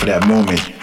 for that moment.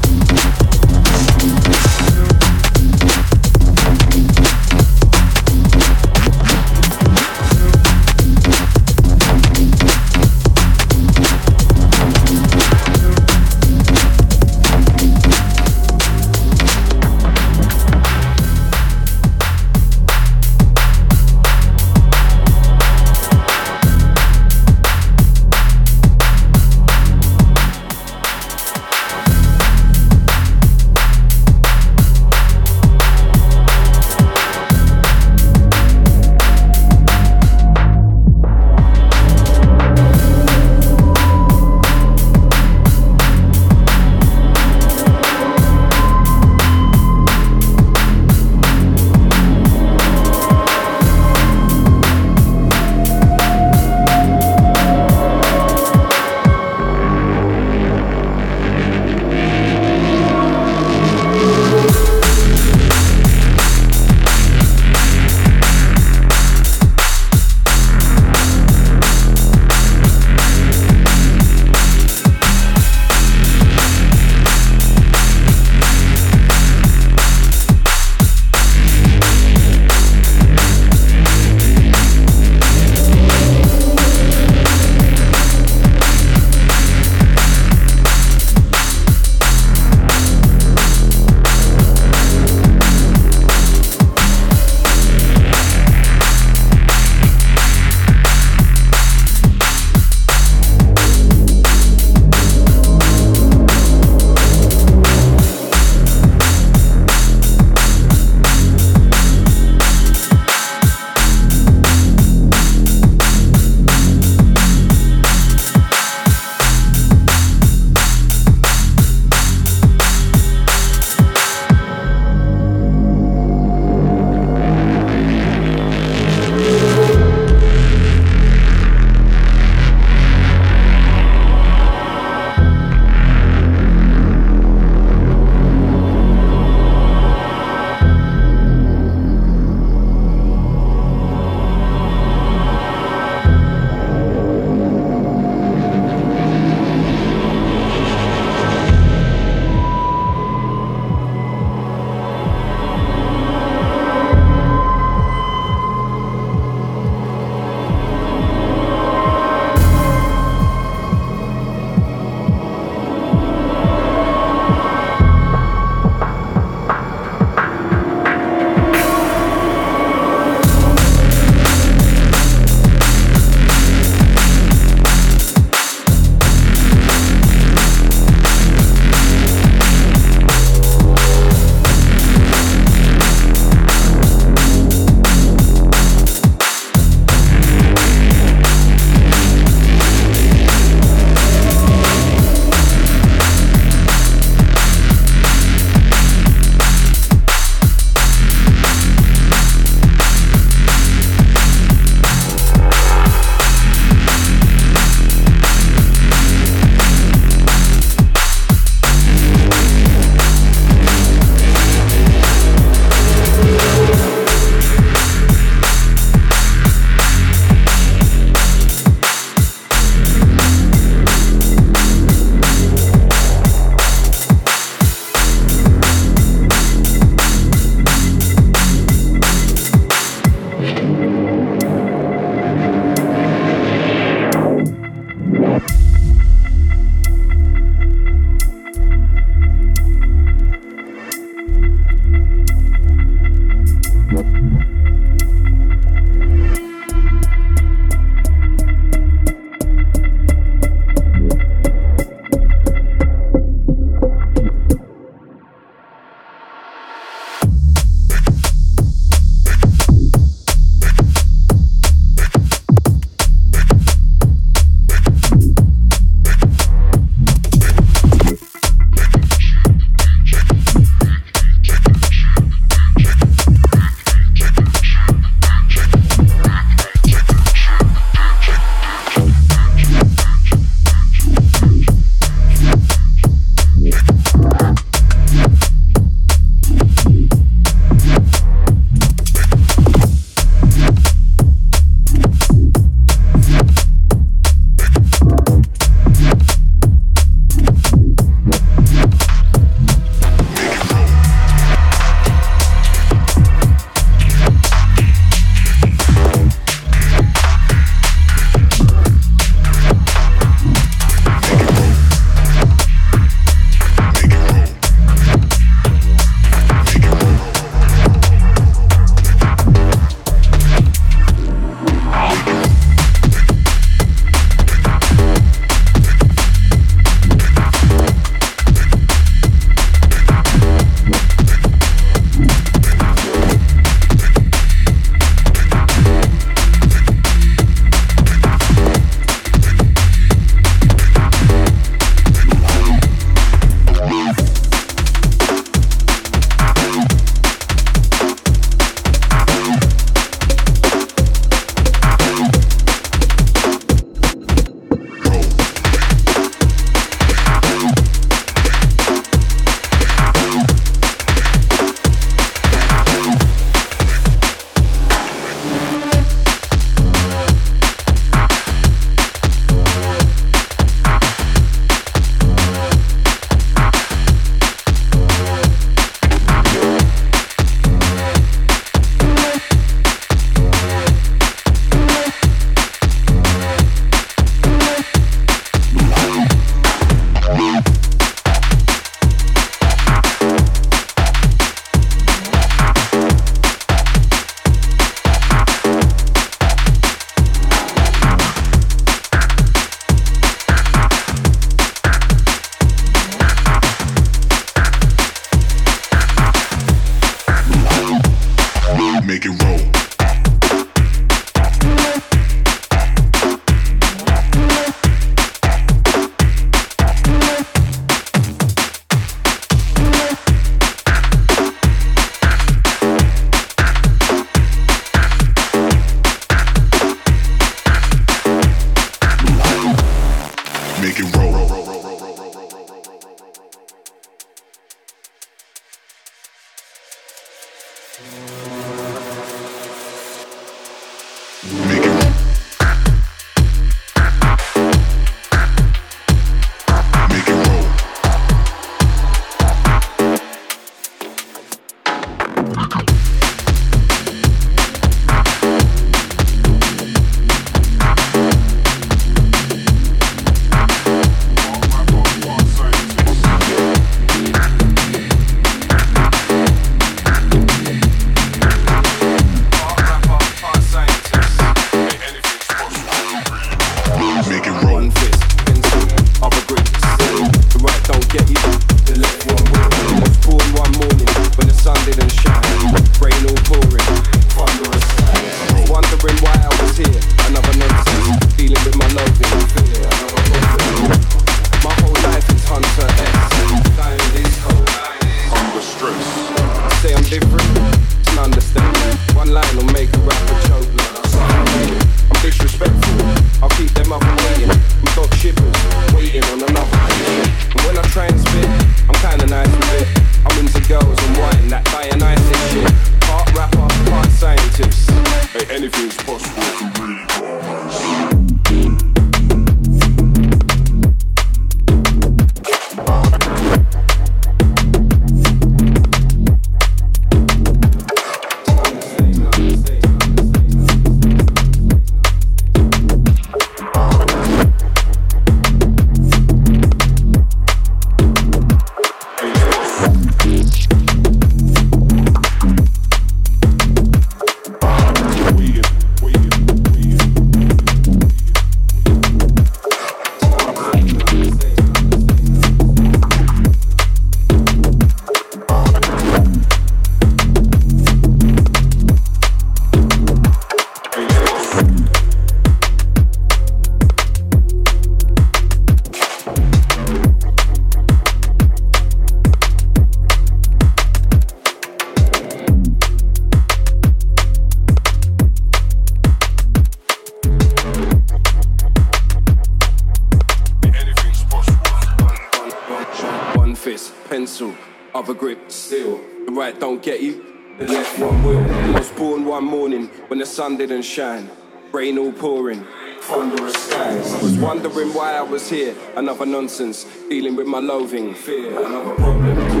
Sun didn't shine, rain all pouring, thunderous skies. I was wondering why I was here, another nonsense, dealing with my loathing, fear, another problem.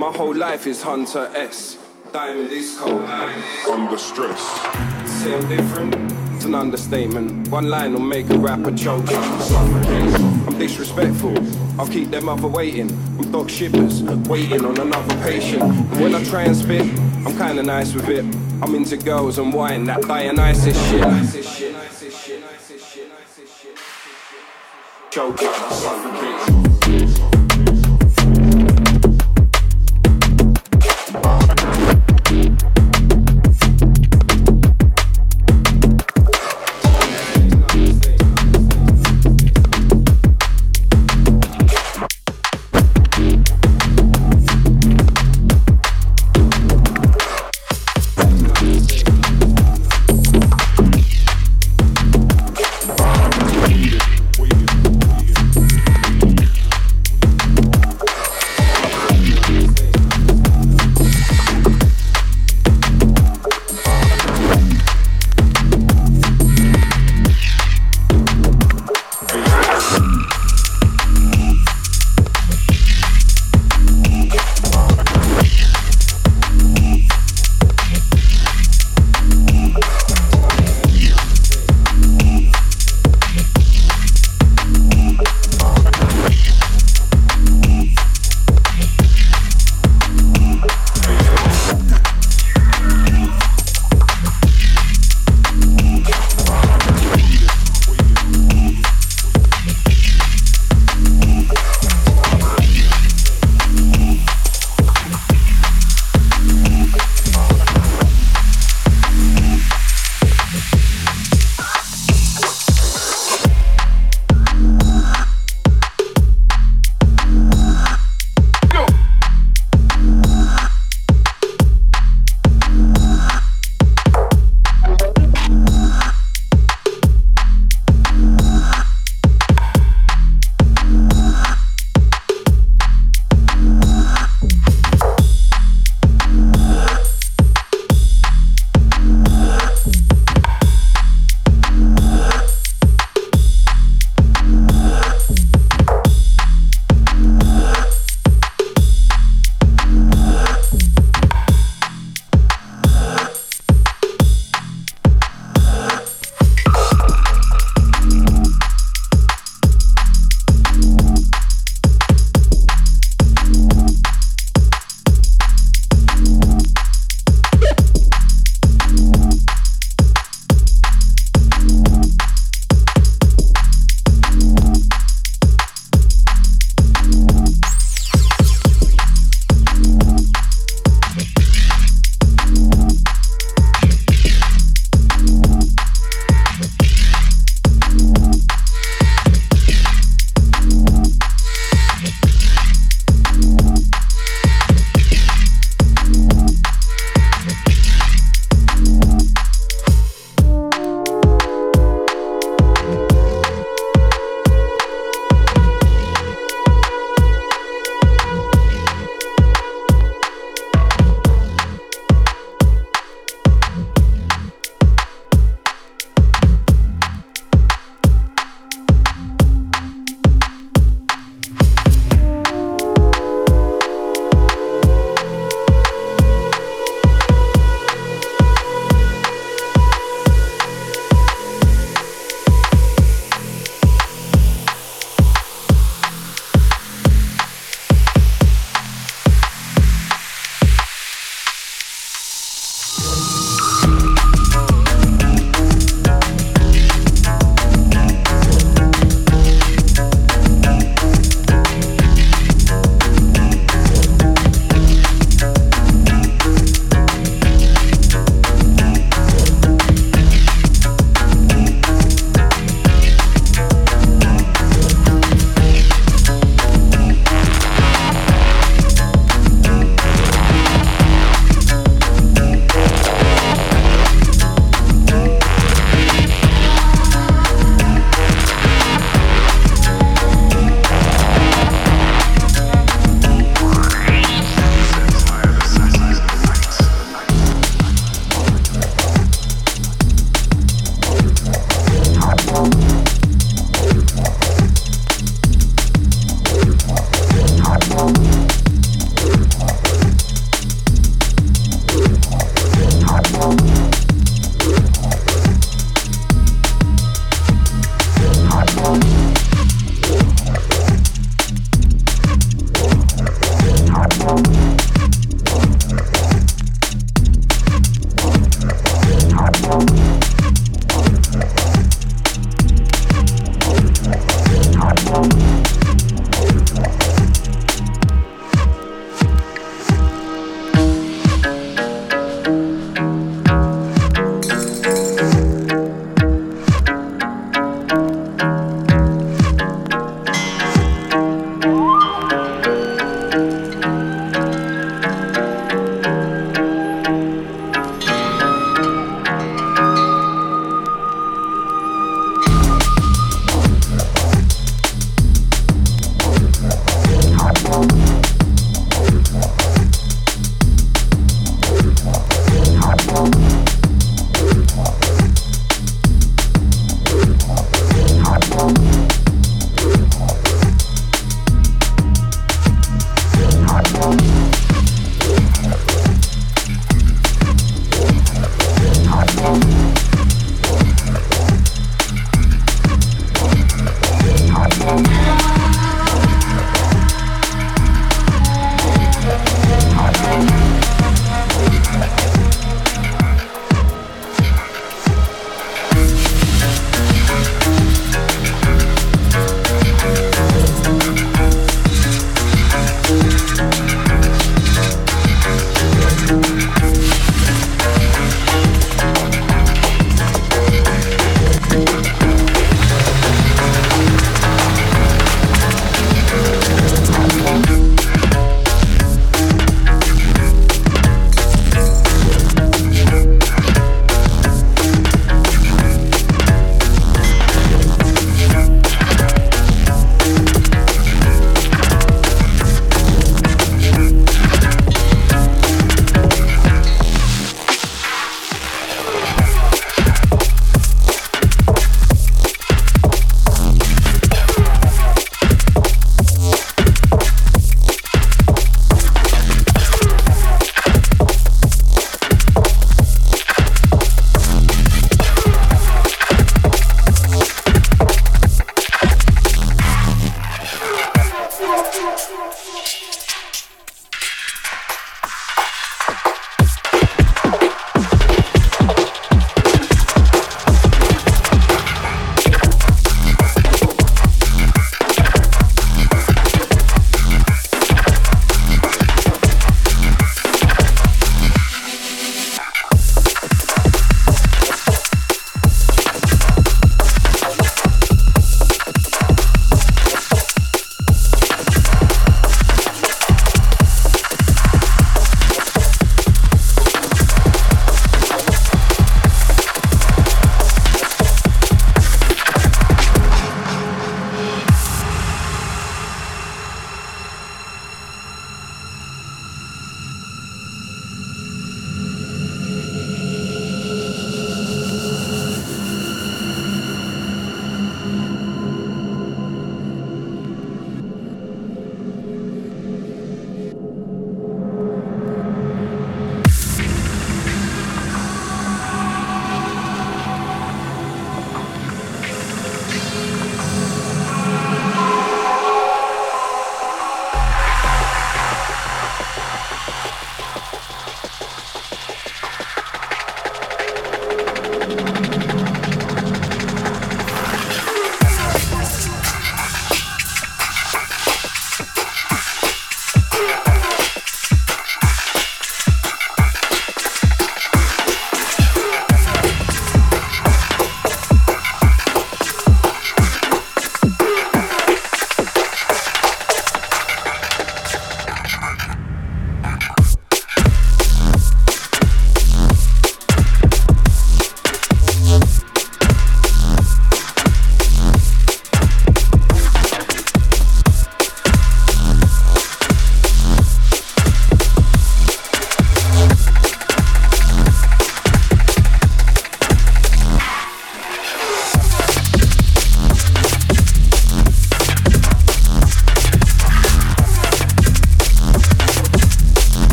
My whole life is Hunter S. Diamond is cold. Under stress. I'm different. It's an understatement. One line will make a rapper choke. I'm disrespectful. I'll keep them other waiting. I'm dog shippers, waiting on another patient. when I try and spit, I'm kinda nice with it. I'm into girls and wine, that Dionysus shit. Choke, suffocate.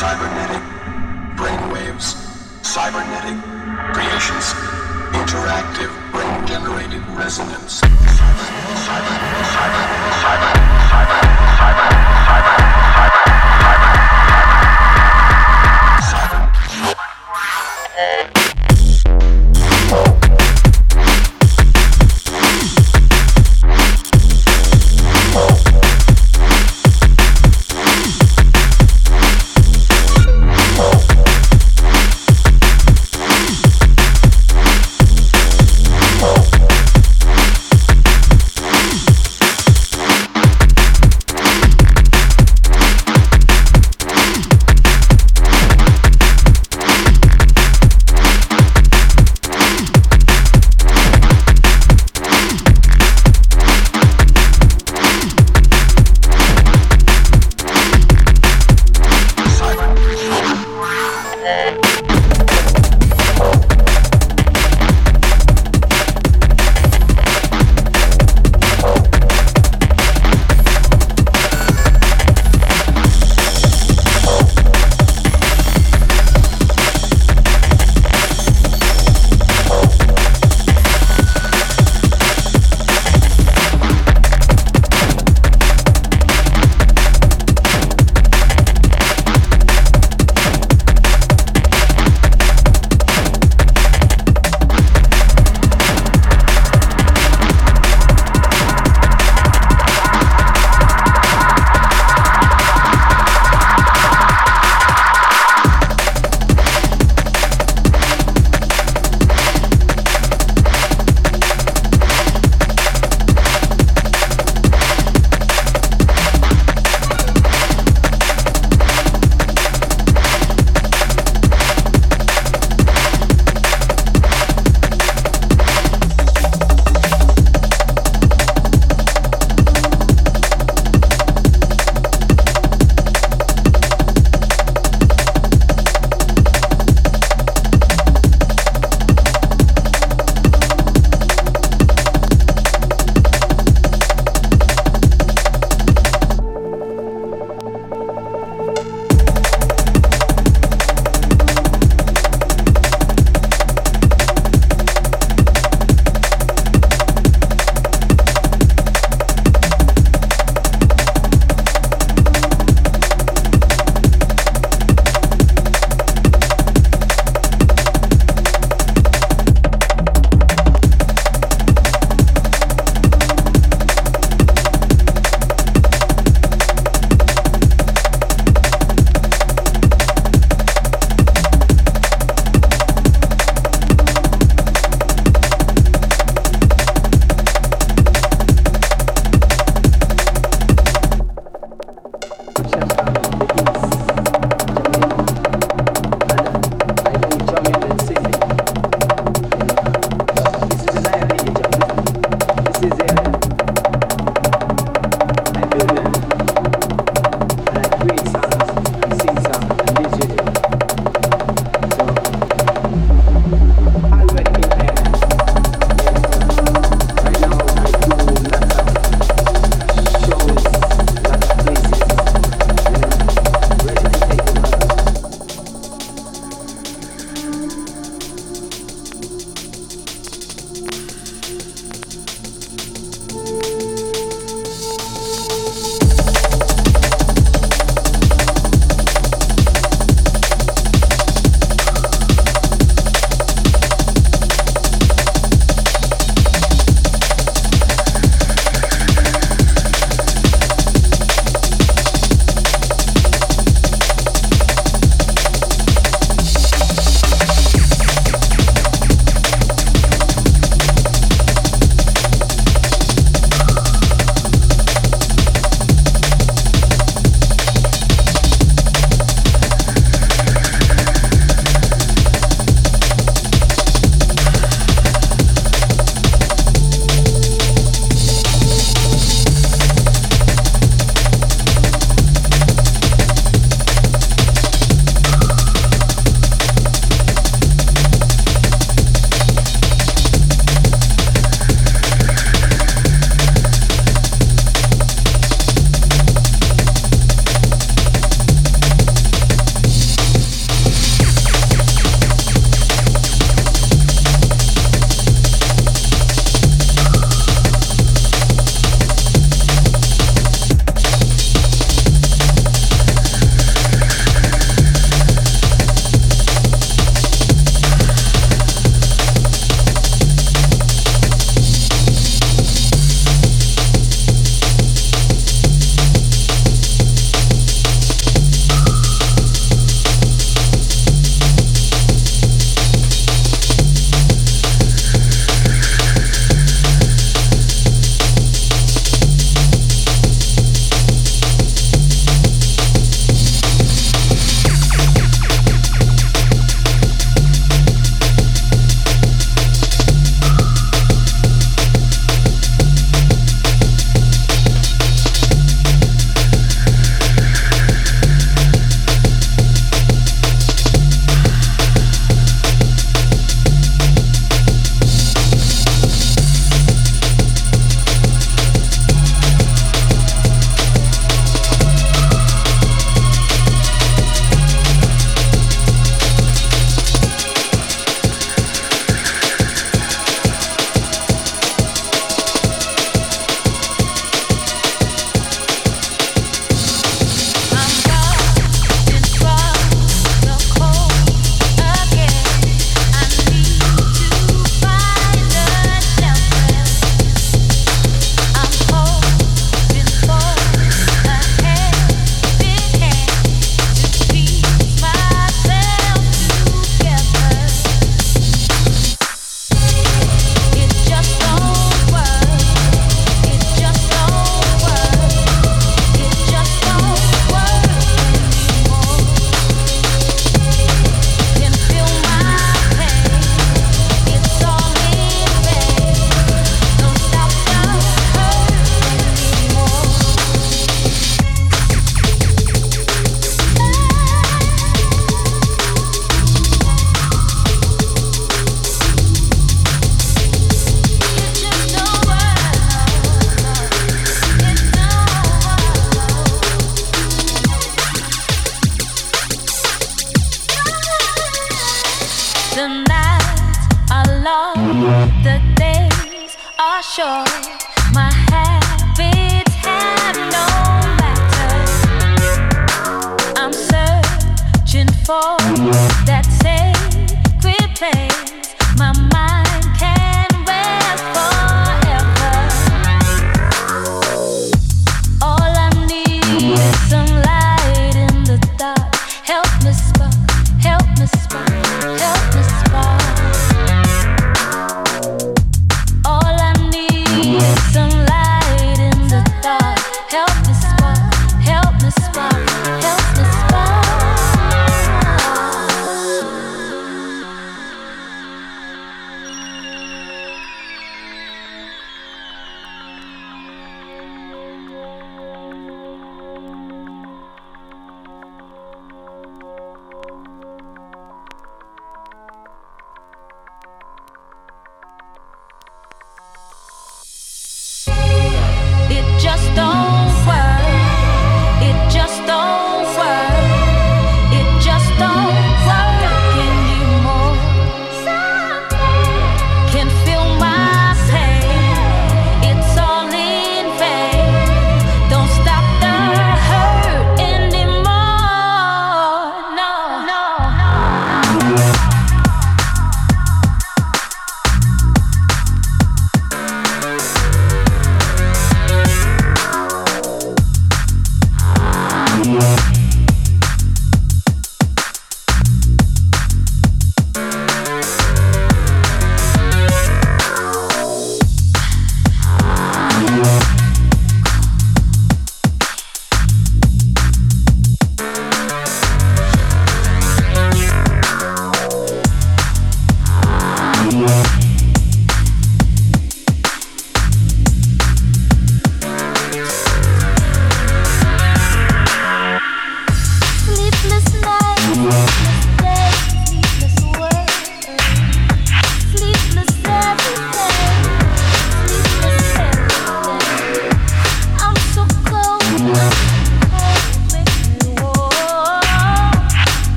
cybernetic, brainwaves, cybernetic, creations, interactive, brain-generated resonance. Cyber, cyber, cyber, cyber, cyber, cyber, cyber. sure.